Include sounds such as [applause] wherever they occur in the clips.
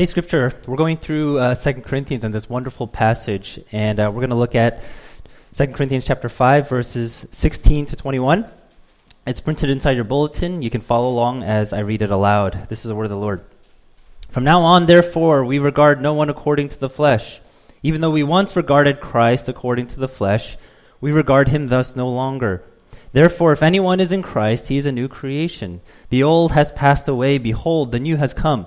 Today's scripture, we're going through uh, 2 Corinthians and this wonderful passage, and uh, we're going to look at 2 Corinthians chapter 5, verses 16 to 21. It's printed inside your bulletin. You can follow along as I read it aloud. This is the word of the Lord. From now on, therefore, we regard no one according to the flesh. Even though we once regarded Christ according to the flesh, we regard him thus no longer. Therefore, if anyone is in Christ, he is a new creation. The old has passed away. Behold, the new has come.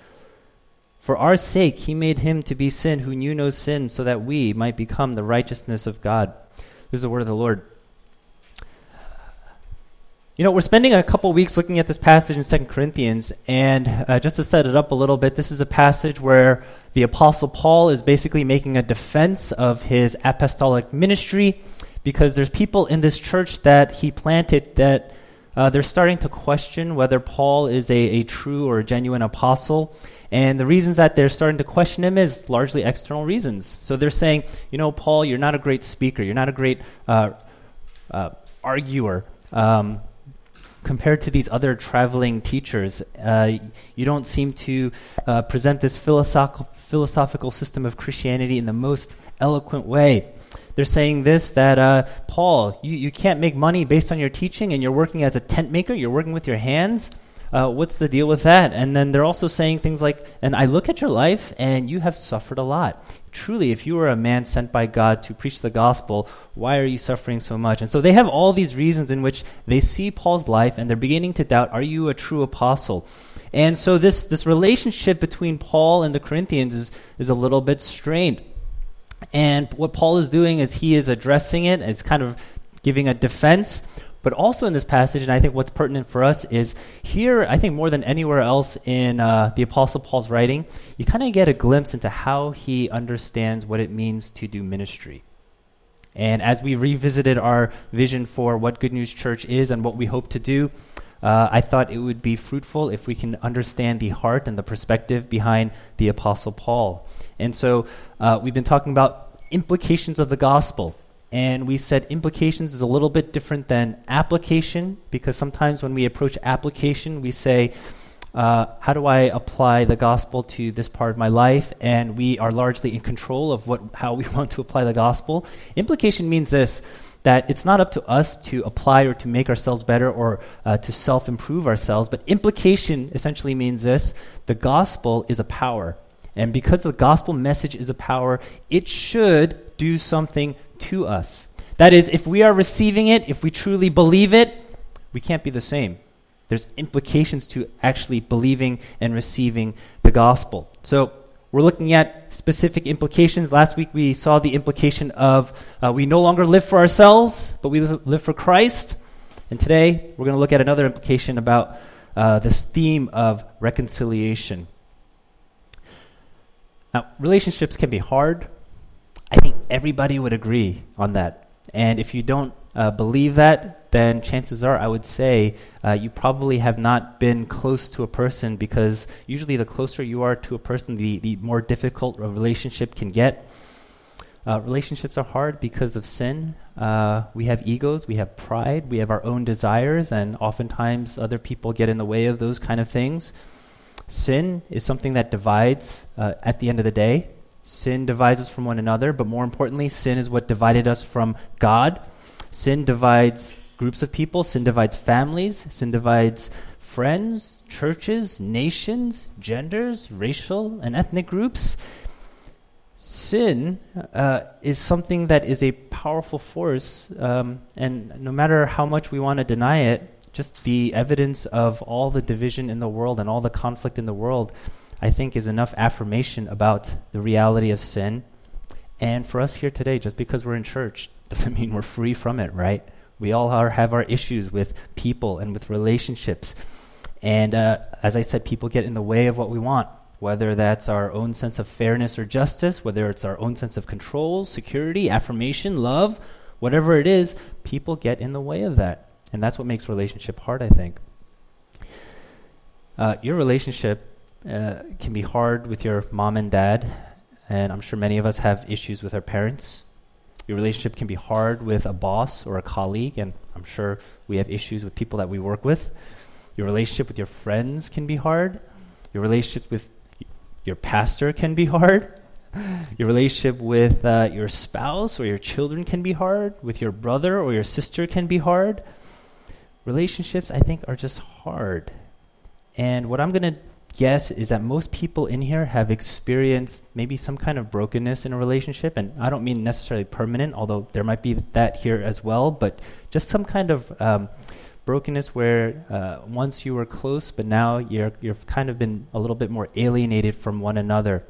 For our sake, he made him to be sin who knew no sin, so that we might become the righteousness of God. This is the word of the Lord. You know, we're spending a couple weeks looking at this passage in Second Corinthians, and uh, just to set it up a little bit, this is a passage where the Apostle Paul is basically making a defense of his apostolic ministry because there's people in this church that he planted that uh, they're starting to question whether Paul is a, a true or a genuine apostle. And the reasons that they're starting to question him is largely external reasons. So they're saying, you know, Paul, you're not a great speaker. You're not a great uh, uh, arguer. Um, compared to these other traveling teachers, uh, you don't seem to uh, present this philosophical, philosophical system of Christianity in the most eloquent way. They're saying this that, uh, Paul, you, you can't make money based on your teaching and you're working as a tent maker, you're working with your hands. Uh, what's the deal with that? And then they're also saying things like, and I look at your life and you have suffered a lot. Truly, if you were a man sent by God to preach the gospel, why are you suffering so much? And so they have all these reasons in which they see Paul's life and they're beginning to doubt, are you a true apostle? And so this, this relationship between Paul and the Corinthians is, is a little bit strained. And what Paul is doing is he is addressing it, it's kind of giving a defense but also in this passage, and I think what's pertinent for us is here, I think more than anywhere else in uh, the Apostle Paul's writing, you kind of get a glimpse into how he understands what it means to do ministry. And as we revisited our vision for what Good News Church is and what we hope to do, uh, I thought it would be fruitful if we can understand the heart and the perspective behind the Apostle Paul. And so uh, we've been talking about implications of the gospel. And we said implications is a little bit different than application because sometimes when we approach application, we say, uh, how do I apply the gospel to this part of my life? And we are largely in control of what, how we [laughs] want to apply the gospel. Implication means this that it's not up to us to apply or to make ourselves better or uh, to self improve ourselves, but implication essentially means this the gospel is a power. And because the gospel message is a power, it should do something to us. That is, if we are receiving it, if we truly believe it, we can't be the same. There's implications to actually believing and receiving the gospel. So we're looking at specific implications. Last week we saw the implication of uh, we no longer live for ourselves, but we live for Christ. And today we're going to look at another implication about uh, this theme of reconciliation. Now, relationships can be hard. Everybody would agree on that. And if you don't uh, believe that, then chances are I would say uh, you probably have not been close to a person because usually the closer you are to a person, the, the more difficult a relationship can get. Uh, relationships are hard because of sin. Uh, we have egos, we have pride, we have our own desires, and oftentimes other people get in the way of those kind of things. Sin is something that divides uh, at the end of the day. Sin divides us from one another, but more importantly, sin is what divided us from God. Sin divides groups of people, sin divides families, sin divides friends, churches, nations, genders, racial, and ethnic groups. Sin uh, is something that is a powerful force, um, and no matter how much we want to deny it, just the evidence of all the division in the world and all the conflict in the world I think, is enough affirmation about the reality of sin. And for us here today, just because we're in church [laughs] doesn't mean we're free from it, right? We all are, have our issues with people and with relationships. And uh, as I said, people get in the way of what we want. whether that's our own sense of fairness or justice, whether it's our own sense of control, security, affirmation, love, whatever it is, people get in the way of that. And that's what makes relationship hard, I think. Uh, your relationship uh, can be hard with your mom and dad, and I'm sure many of us have issues with our parents. Your relationship can be hard with a boss or a colleague, and I'm sure we have issues with people that we work with. Your relationship with your friends can be hard. Your relationship with your pastor can be hard. [laughs] Your relationship with uh, your spouse or your children can be hard. With your brother or your sister can be hard. Relationships, I think, are just hard. And what I'm going to guess is that most people in here have experienced maybe some kind of brokenness in a relationship. And I don't mean necessarily permanent, although there might be that here as well, but just some kind of um, brokenness where uh, once you were close, but now you're, you've kind of been a little bit more alienated from one another.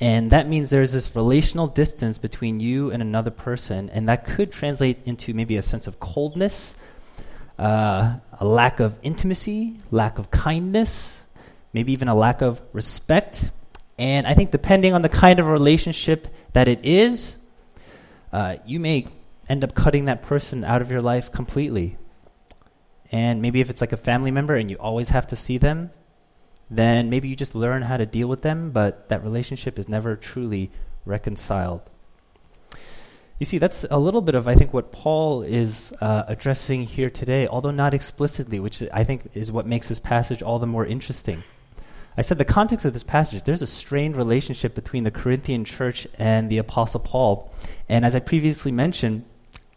And that means there's this relational distance between you and another person, and that could translate into maybe a sense of coldness uh, a lack of intimacy, lack of kindness, maybe even a lack of respect. And I think depending on the kind of relationship that it is, uh, you may end up cutting that person out of your life completely. And maybe if it's like a family member and you always have to see them, then maybe you just learn how to deal with them, but that relationship is never truly reconciled. You see, that's a little bit of, I think, what Paul is uh, addressing here today, although not explicitly, which I think is what makes this passage all the more interesting. I said the context of this passage, there's a strained relationship between the Corinthian church and the Apostle Paul. And as I previously mentioned,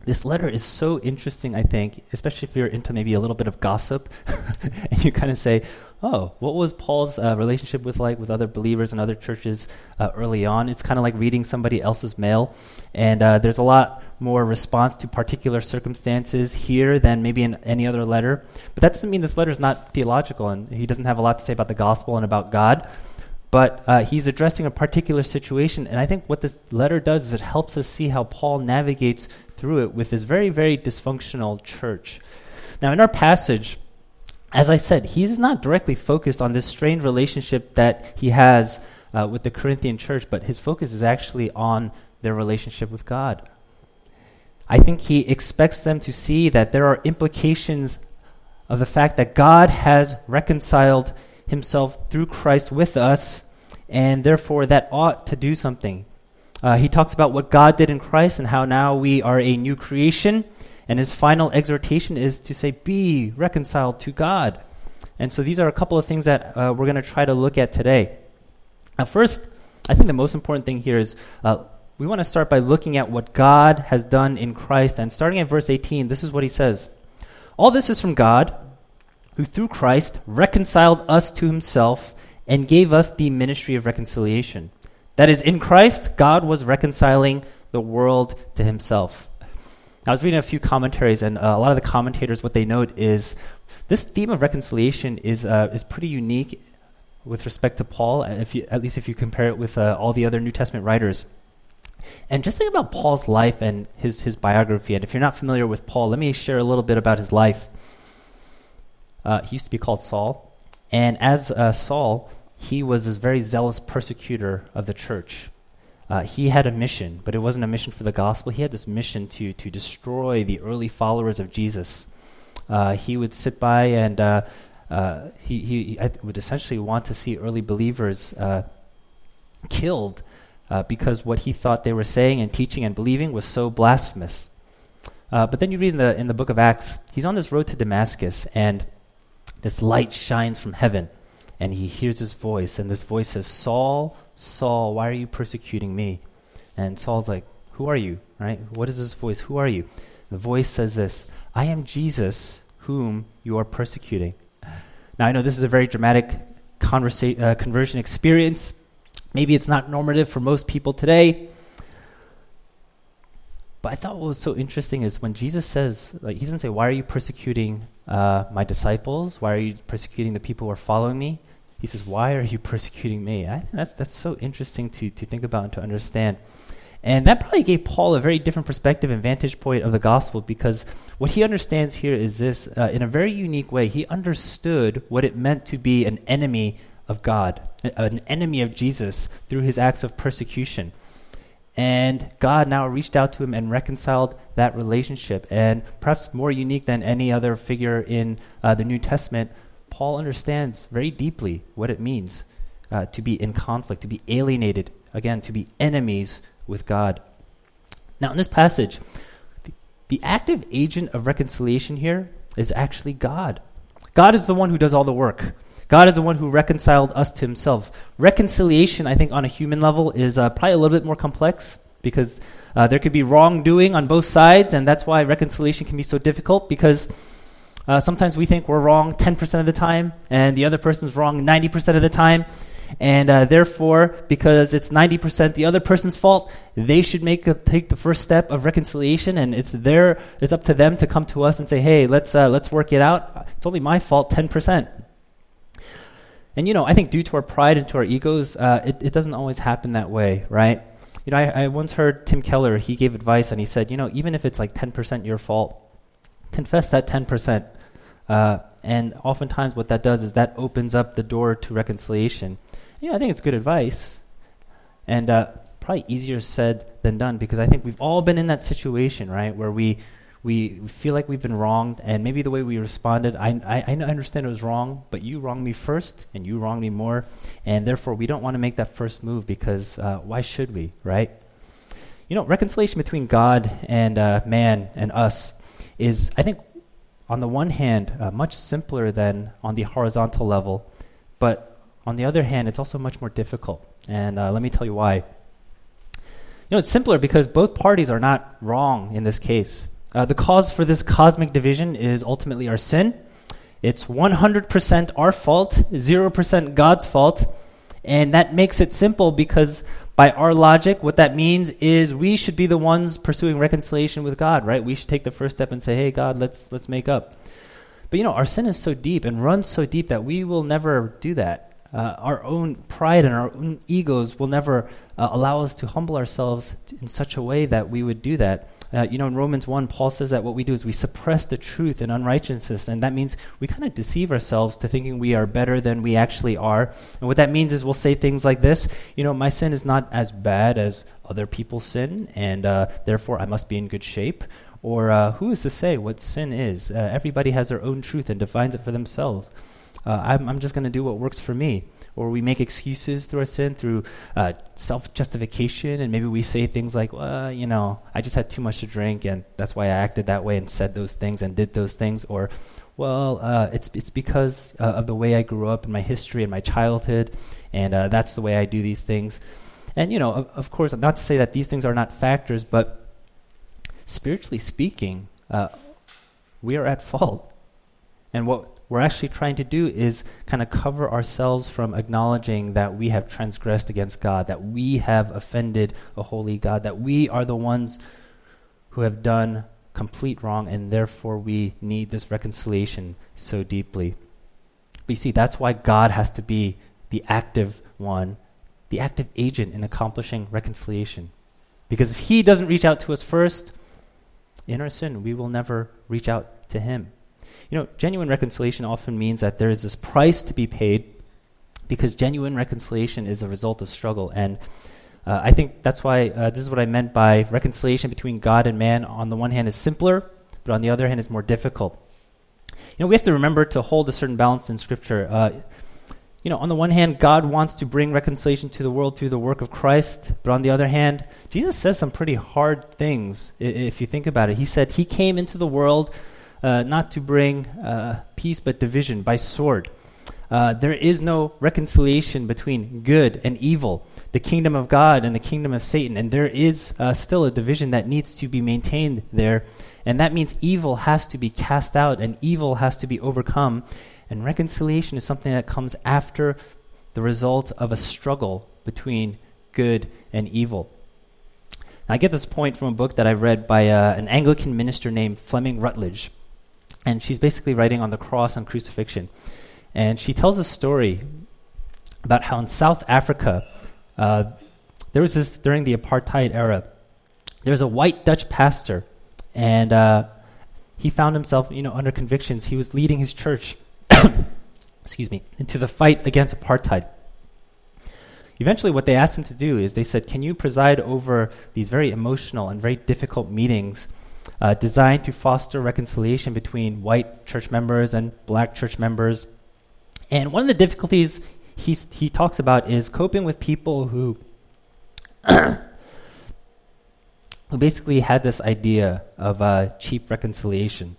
this letter is so interesting, I think, especially if you're into maybe a little bit of gossip, [laughs] and you kind of say, "Oh, what was Paul's uh, relationship with like with other believers and other churches uh, early on?" It's kind of like reading somebody else's mail, and uh, there's a lot more response to particular circumstances here than maybe in any other letter. But that doesn't mean this letter is not theological, and he doesn't have a lot to say about the gospel and about God. But uh, he's addressing a particular situation, and I think what this letter does is it helps us see how Paul navigates through it with this very, very dysfunctional church. Now, in our passage, as I said, he's not directly focused on this strained relationship that he has uh, with the Corinthian church, but his focus is actually on their relationship with God. I think he expects them to see that there are implications of the fact that God has reconciled himself through Christ with us, and therefore that ought to do something. Uh, he talks about what God did in Christ and how now we are a new creation. And his final exhortation is to say, Be reconciled to God. And so these are a couple of things that uh, we're going to try to look at today. Now, first, I think the most important thing here is uh, we want to start by looking at what God has done in Christ. And starting at verse 18, this is what he says All this is from God, who through Christ reconciled us to himself and gave us the ministry of reconciliation. That is, in Christ, God was reconciling the world to himself. I was reading a few commentaries, and uh, a lot of the commentators, what they note is this theme of reconciliation is, uh, is pretty unique with respect to Paul, if you, at least if you compare it with uh, all the other New Testament writers. And just think about Paul's life and his, his biography. And if you're not familiar with Paul, let me share a little bit about his life. Uh, he used to be called Saul. And as uh, Saul, he was this very zealous persecutor of the church. Uh, he had a mission, but it wasn't a mission for the gospel. He had this mission to, to destroy the early followers of Jesus. Uh, he would sit by and uh, uh he, he would essentially want to see early believers uh, killed uh, because what he thought they were saying and teaching and believing was so blasphemous. but then you read in the, in the book of Acts, he's on this road to Damascus, and this light shines from heaven and he hears his voice, and this voice says, Saul, Saul, why are you persecuting me? And Saul's like, Who are you? Right? What is this voice? Who are you? The voice says this I am Jesus, whom you are persecuting. Now, I know this is a very dramatic conversa- uh, conversion experience. Maybe it's not normative for most people today. But I thought what was so interesting is when Jesus says, like, he doesn't say, Why are you persecuting uh, my disciples? Why are you persecuting the people who are following me? He says, Why are you persecuting me? I think that's, that's so interesting to, to think about and to understand. And that probably gave Paul a very different perspective and vantage point of the gospel because what he understands here is this uh, in a very unique way. He understood what it meant to be an enemy of God, an enemy of Jesus through his acts of persecution. And God now reached out to him and reconciled that relationship. And perhaps more unique than any other figure in uh, the New Testament, Paul understands very deeply what it means uh, to be in conflict, to be alienated, again, to be enemies with God. Now, in this passage, the, active agent of reconciliation here is actually God. God is the one who does all the work. God is the one who reconciled us to himself. Reconciliation, I think, on a human level is uh, probably a little bit more complex because uh, there could be wrongdoing on both sides, and that's why reconciliation can be so difficult because uh, sometimes we think we're wrong 10% of the time, and the other person's wrong 90% of the time. And uh, therefore, because it's 90% the other person's fault, they should make a, take the first step of reconciliation, and it's their it's up to them to come to us and say, "Hey, let's uh, let's work it out. It's only my fault 10%." And you know, I think due to our pride and to our egos, uh, it, it doesn't always happen that way, right? You know, I, I once heard Tim Keller, he gave advice and he said, you know, even if it's like 10% your fault, confess that 10%. Uh, and oftentimes what that does is that opens up the door to reconciliation. Yeah, I think it's good advice. And uh, probably easier said than done because I think we've all been in that situation, right, where we we feel like we've been wronged, and maybe the way we responded, I, I, I understand it was wrong, but you wronged me first, and you wronged me more, and therefore we don't want to make that first move because uh, why should we, right? You know, reconciliation between God and uh, man and us is, I think, on the one hand, uh, much simpler than on the horizontal level, but on the other hand, it's also much more difficult. And uh, let me tell you why. You know, it's simpler because both parties are not wrong in this case. Uh, the cause for this cosmic division is ultimately our sin. It's 100% our fault, 0% God's fault. And that makes it simple because by our logic, what that means is we should be the ones pursuing reconciliation with God, right? We should take the first step and say, "Hey God, let's let's make up." But you know, our sin is so deep and runs so deep that we will never do that. Uh, our own pride and our own egos will never uh, allow us to humble ourselves in such a way that we would do that. Uh, you know, in Romans 1, Paul says that what we do is we suppress the truth in unrighteousness, and that means we kind of deceive ourselves to thinking we are better than we actually are. And what that means is we'll say things like this You know, my sin is not as bad as other people's sin, and uh, therefore I must be in good shape. Or uh, who is to say what sin is? Uh, everybody has their own truth and defines it for themselves. Uh, I'm, I'm just going to do what works for me or we make excuses through our sin through uh, self justification, and maybe we say things like, well, you know, I just had too much to drink, and that's why I acted that way and said those things and did those things, or well, uh, it's it's because uh, of the way I grew up and my history and my childhood, and uh, that's the way I do these things. And you know, of, of, course, not to say that these things are not factors, but spiritually speaking, uh, we are at fault. And what we're actually trying to do is kind of cover ourselves from acknowledging that we have transgressed against God, that we have offended a holy God, that we are the ones who have done complete wrong, and therefore we need this reconciliation so deeply. But you see, that's why God has to be the active one, the active agent in accomplishing reconciliation. Because if He doesn't reach out to us first, in our sin, we will never reach out to Him. You know, genuine reconciliation often means that there is this price to be paid because genuine reconciliation is a result of struggle. And uh, I think that's why uh, this is what I meant by reconciliation between God and man. On the one hand, is simpler, but on the other hand, is more difficult. You know, we have to remember to hold a certain balance in Scripture. Uh, you know, on the one hand, God wants to bring reconciliation to the world through the work of Christ, but on the other hand, Jesus says some pretty hard things if you think about it. He said he came into the world uh, not to bring uh, peace but division by sword. Uh, there is no reconciliation between good and evil, the kingdom of God and the kingdom of Satan, and there is uh, still a division that needs to be maintained there. And that means evil has to be cast out and evil has to be overcome. And reconciliation is something that comes after the result of a struggle between good and evil. I get this point from a book that I've read by uh, an Anglican minister named Fleming Rutledge and she's basically writing on the cross and crucifixion. And she tells a story about how in South Africa, uh, there was this during the apartheid era. There was a white Dutch pastor, and uh, he found himself, you know, under convictions. He was leading his church, [coughs] excuse me, into the fight against apartheid. Eventually, what they asked him to do is they said, Can you preside over these very emotional and very difficult meetings uh, designed to foster reconciliation between white church members and black church members? And one of the difficulties he, he talks about is coping with people who, [coughs] who basically had this idea of uh, cheap reconciliation.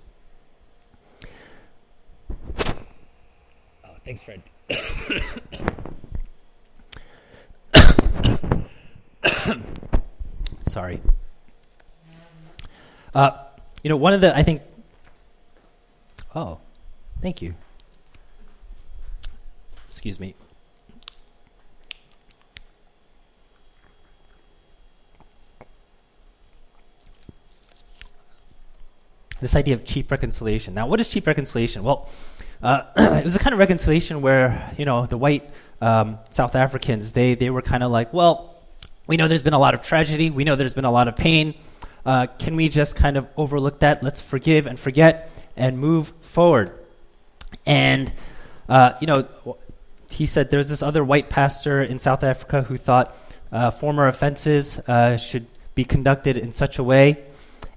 Oh, thanks, Fred. [coughs] Sorry. Uh, you know, one of the, I think, oh, thank you. Excuse me. This idea of cheap reconciliation. Now, what is cheap reconciliation? Well, uh, [clears throat] it was a kind of reconciliation where, you know, the white um, South Africans, they, they were kind of like, well, we know there's been a lot of tragedy. We know there's been a lot of pain. Uh, can we just kind of overlook that? Let's forgive and forget and move forward. And, uh, you know, he said there's this other white pastor in South Africa who thought uh, former offenses uh, should be conducted in such a way.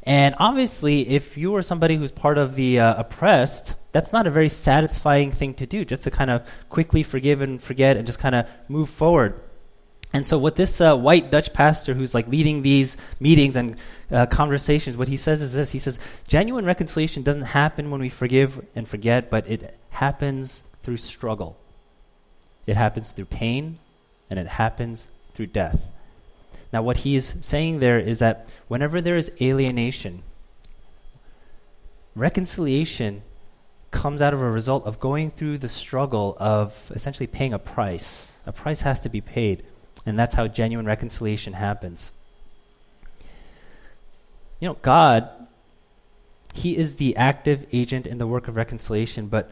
And obviously, if you are somebody who's part of the uh, oppressed, that's not a very satisfying thing to do, just to kind of quickly forgive and forget and just kind of move forward. And so, what this uh, white Dutch pastor who's like leading these meetings and uh, conversations, what he says is this He says, genuine reconciliation doesn't happen when we forgive and forget, but it happens through struggle. It happens through pain, and it happens through death. Now, what he is saying there is that whenever there is alienation, reconciliation comes out of a result of going through the struggle of essentially paying a price. A price has to be paid. And that's how genuine reconciliation happens. You know, God, He is the active agent in the work of reconciliation, but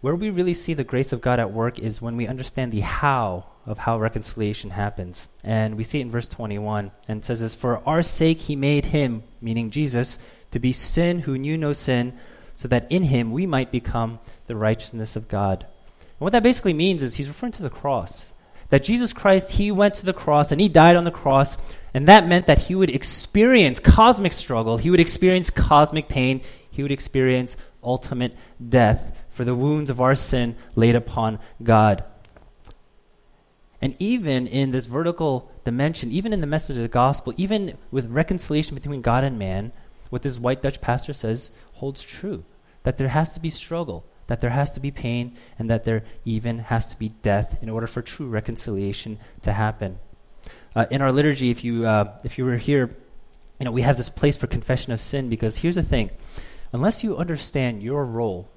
where we really see the grace of God at work is when we understand the how of how reconciliation happens. And we see it in verse 21, and it says this For our sake He made Him, meaning Jesus, to be sin who knew no sin, so that in Him we might become the righteousness of God. And what that basically means is He's referring to the cross that Jesus Christ, he went to the cross and he died on the cross, and that meant that he would experience cosmic struggle, he would experience cosmic pain, he would experience ultimate death for the wounds of our sin laid upon God. And even in this vertical dimension, even in the message of the gospel, even with reconciliation between God and man, what this white Dutch pastor says holds true that there has to be struggle that there has to be pain and that there even has to be death in order for true reconciliation to happen. Uh, in our liturgy, if you uh, if you were here, you know we have this place for confession of sin because here's the thing: unless you understand your role,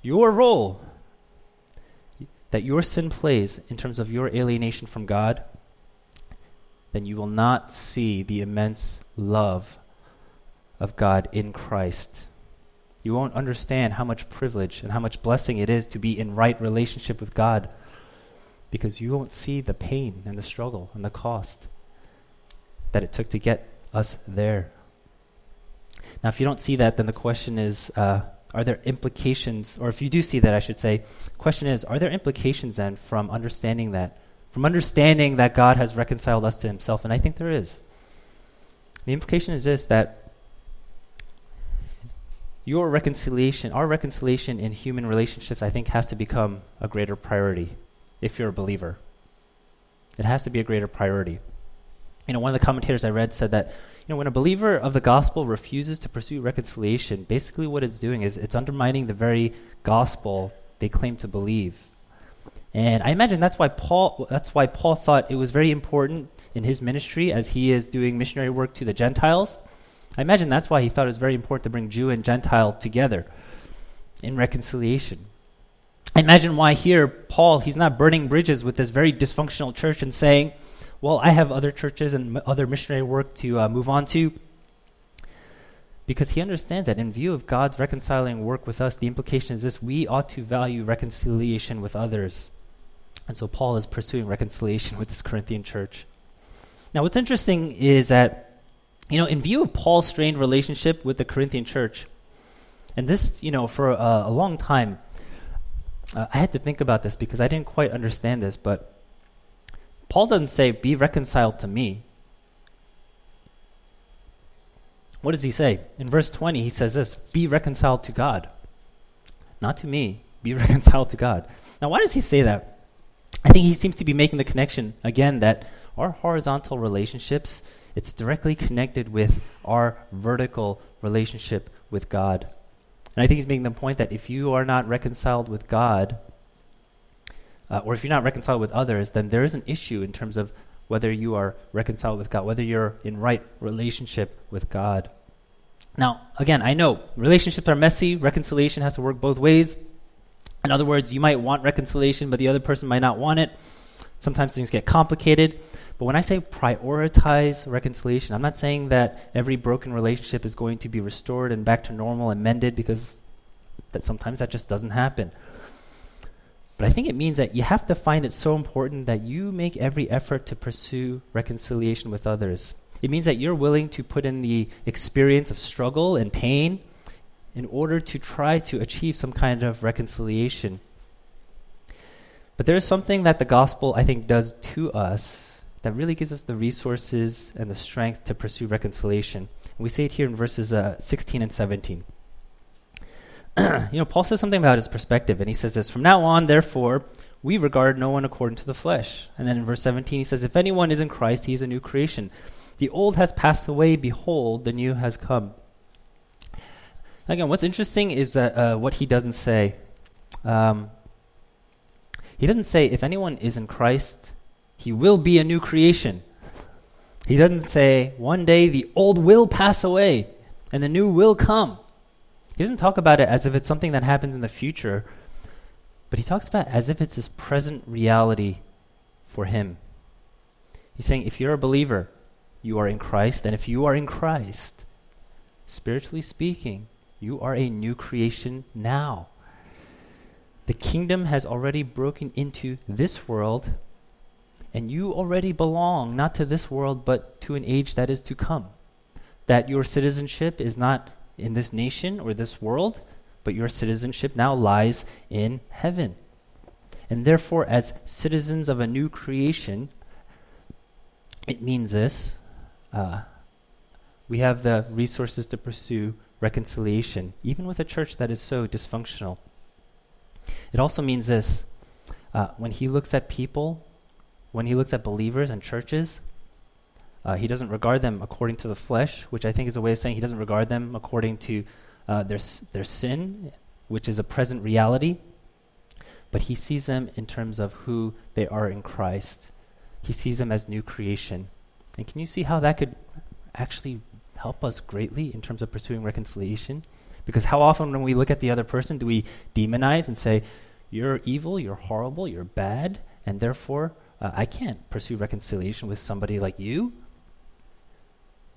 your role that your sin plays in terms of your alienation from God, then you will not see the immense love of God in Christ you won't understand how much privilege and how much blessing it is to be in right relationship with God because you won't see the pain and the struggle and the cost that it took to get us there. Now, if you don't see that, then the question is uh, are there implications, or if you do see that, I should say, question is are there implications then from understanding that? From understanding that God has reconciled us to himself? And I think there is. The implication is this that your reconciliation, our reconciliation in human relationships, I think, has to become a greater priority if you're a believer. It has to be a greater priority. You know, one of the commentators I read said that, you know, when a believer of the gospel refuses to pursue reconciliation, basically what it's doing is it's undermining the very gospel they claim to believe. And I imagine that's why Paul that's why Paul thought it was very important in his ministry as he is doing missionary work to the Gentiles I imagine that's why he thought it was very important to bring Jew and Gentile together in reconciliation. I imagine why here Paul he's not burning bridges with this very dysfunctional church and saying, "Well, I have other churches and other missionary work to uh, move on to." Because he understands that in view of God's reconciling work with us, the implication is this we ought to value reconciliation with others. And so Paul is pursuing reconciliation with this Corinthian church. Now, what's interesting is that you know, in view of Paul's strained relationship with the Corinthian church, and this, you know, for a, long time, uh, I had to think about this because I didn't quite understand this, but Paul doesn't say, be reconciled to me. What does he say? In verse 20, he says this be reconciled to God. Not to me, be [laughs] reconciled to God. Now, why does he say that? I think he seems to be making the connection, again, that our horizontal relationships, it's directly connected with our vertical relationship with God. And I think he's making the point that if you are not reconciled with God, uh, or if you're not reconciled with others, then there is an issue in terms of whether you are reconciled with God, whether you're in right relationship with God. Now, again, I know relationships are messy. Reconciliation has to work both ways. In other words, you might want reconciliation, but the other person might not want it. Sometimes things get complicated. But when I say prioritize reconciliation, I'm not saying that every broken relationship is going to be restored and back to normal and mended because that sometimes that just doesn't happen. But I think it means that you have to find it so important that you make every effort to pursue reconciliation with others. It means that you're willing to put in the experience of struggle and pain in order to try to achieve some kind of reconciliation. But there is something that the gospel, I think, does to us that really gives us the resources and the strength to pursue reconciliation. And we see it here in verses uh, 16 and 17. [clears throat] you know, Paul says something about his perspective, and he says this From now on, therefore, we regard no one according to the flesh. And then in verse 17, he says, If anyone is in Christ, he is a new creation. The old has passed away, behold, the new has come. Again, what's interesting is that uh, what he doesn't say. Um, he doesn't say, if anyone is in Christ, he will be a new creation. He doesn't say, one day the old will pass away and the new will come. He doesn't talk about it as if it's something that happens in the future, but he talks about as if it's this present reality for him. He's saying if you're a believer, you are in Christ, and if you are in Christ, spiritually speaking, you are a new creation now. The kingdom has already broken into this world, and you already belong not to this world, but to an age that is to come. That your citizenship is not in this nation or this world, but your citizenship now lies in heaven. And therefore, as citizens of a new creation, it means this uh, we have the resources to pursue reconciliation, even with a church that is so dysfunctional. It also means this uh, when he looks at people, when he looks at believers and churches, uh, he doesn't regard them according to the flesh, which I think is a way of saying he doesn't regard them according to uh, their, their sin, which is a present reality. But he sees them in terms of who they are in Christ. He sees them as new creation. And can you see how that could actually help us greatly in terms of pursuing reconciliation? Because how often when we look at the other person do we demonize and say, You're evil, you're horrible, you're bad, and therefore uh, I can't pursue reconciliation with somebody like you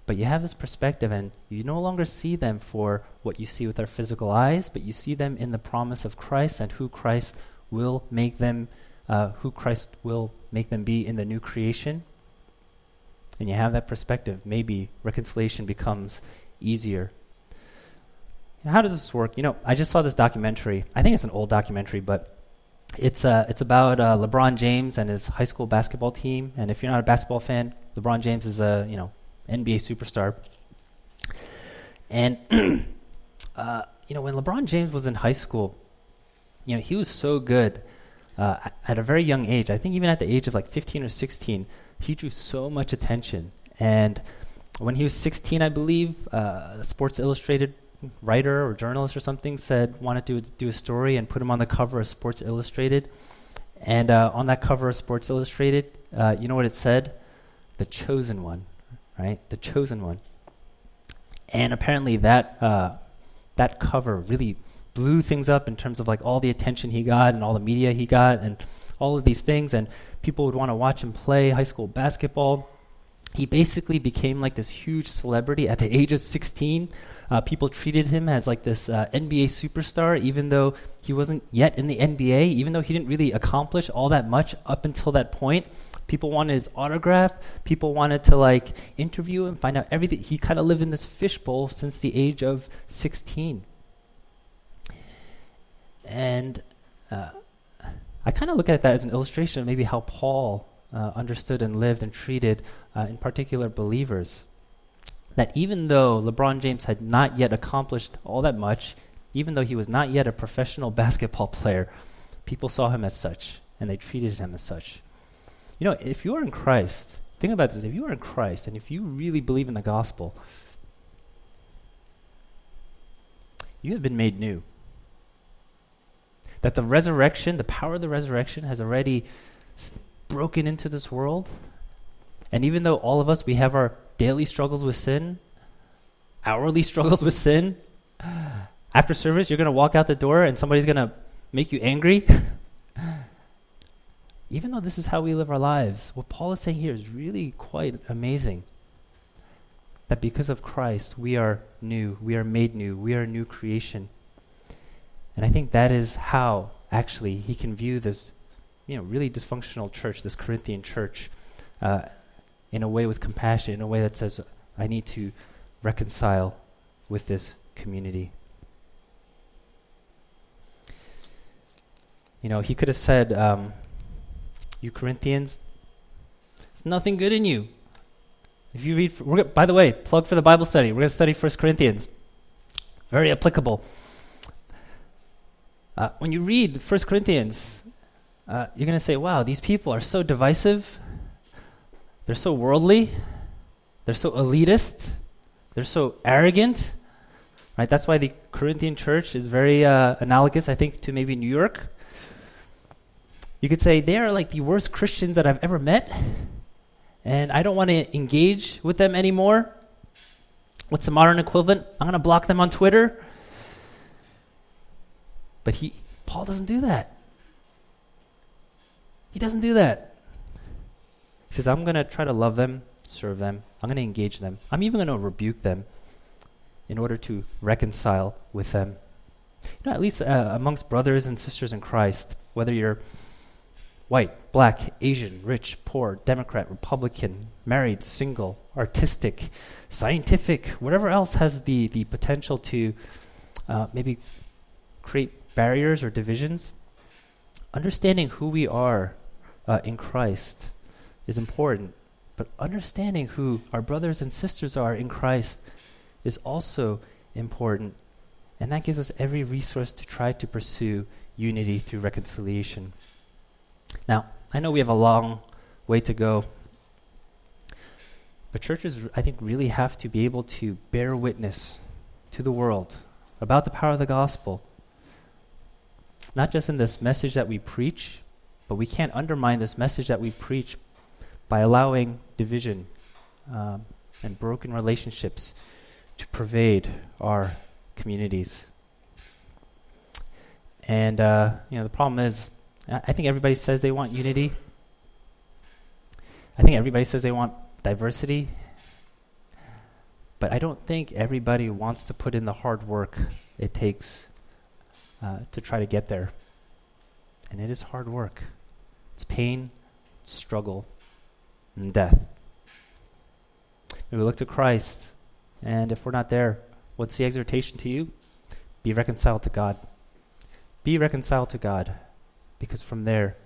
but you have this perspective, and you no longer see them for what you see with our physical eyes, but you see them in the promise of Christ and who Christ will make them, uh, who Christ will make them be in the new creation. And you have that perspective. Maybe reconciliation becomes easier. how does this work? You know, I just saw this documentary. I think it's an old documentary, but it's uh, it's about uh, LeBron James and his high school basketball team. And if you're not a basketball fan, LeBron James is a you know NBA superstar. And [clears throat] uh, you know, when LeBron James was in high school, you know, he was so good uh, at a very young age. I think even at the age of like 15 or 16, he drew so much attention. And when he was 16, I believe, uh, Sports Illustrated writer or journalist or something said wanted to do a story and put him on the cover of Sports Illustrated. And uh, on that cover of Sports Illustrated, uh, you know what it said? The chosen one right? The chosen one. And apparently that uh, that cover really blew things up in terms of like all the attention he got and all the media he got and all of these things and people would want to watch him play high school basketball. He basically became like this huge celebrity at the age of 16. Uh, people treated him as like this uh, NBA superstar, even though he wasn't yet in the NBA, even though he didn't really accomplish all that much up until that point. People wanted his autograph. People wanted to like interview him, find out everything. He kind of lived in this fishbowl since the age of 16. And uh, I kind of look at that as an illustration of maybe how Paul uh, understood and lived and treated, uh, in particular, believers. That even though LeBron James had not yet accomplished all that much, even though he was not yet a professional [laughs] basketball player, people saw him as such and they treated him as such. You know, if you are in Christ, think about this if you are in Christ and if you really believe in the gospel, you have been made new. That the resurrection, the power of the resurrection, has already broken into this world. And even though all of us, we have our daily struggles with sin, hourly [laughs] struggles with sin, after service, you're going to walk out the door and somebody's going to make you angry. [laughs] even though this is how we live our lives, what Paul is saying here is really quite amazing. That because of Christ, we are new, we are made new, we are a new creation. And I think that is how, actually, he can view this you know, really dysfunctional church, this Corinthian church, uh, in a way with compassion, in a way that says, I need to reconcile with this community. You know, he could have said, um, You Corinthians, there's nothing good in you. If you read, by the way, plug for the Bible study. We're going to study First Corinthians. Very applicable. Uh, when you read First Corinthians, uh, you're going to say, wow, these people are so divisive. They're so worldly. They're so elitist. They're so arrogant. Right? That's why the Corinthian church is very uh, analogous, I think, to maybe New York. You could say they are like the worst Christians that I've ever met, and I don't want to engage with them anymore. What's the modern equivalent? I'm going to block them on Twitter. But he, Paul doesn't do that. He doesn't do that. He says, I'm going to try to love them, serve them, I'm going to engage them, I'm even going to rebuke them in order to reconcile with them. You know, at least uh, amongst brothers and sisters in Christ, whether you're white, black, Asian, rich, poor, Democrat, Republican, married, single, artistic, scientific, whatever else has the, the potential to uh, maybe create barriers or divisions, understanding who we are uh, in Christ is important, but understanding who our brothers and sisters are in Christ is also important. And that gives us every resource to try to pursue unity through reconciliation. Now, I know we have a long way to go, but churches, I think, really have to be able to bear witness to the world about the power of the gospel. Not just in this message that we preach, but we can't undermine this message that we preach by allowing division um, and broken relationships to pervade our communities. And uh, you know, the problem is, I think everybody says they want unity. I think everybody says they want diversity. But I don't think everybody wants to put in the hard work it takes uh, to try to get there and it is hard work. It's pain, struggle, and death. we look to Christ, and if we're not there, what's the exhortation to you? Be reconciled to God. Be reconciled to God, because from there,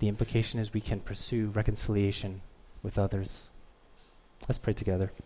the implication is we can pursue reconciliation with others. Let's pray together.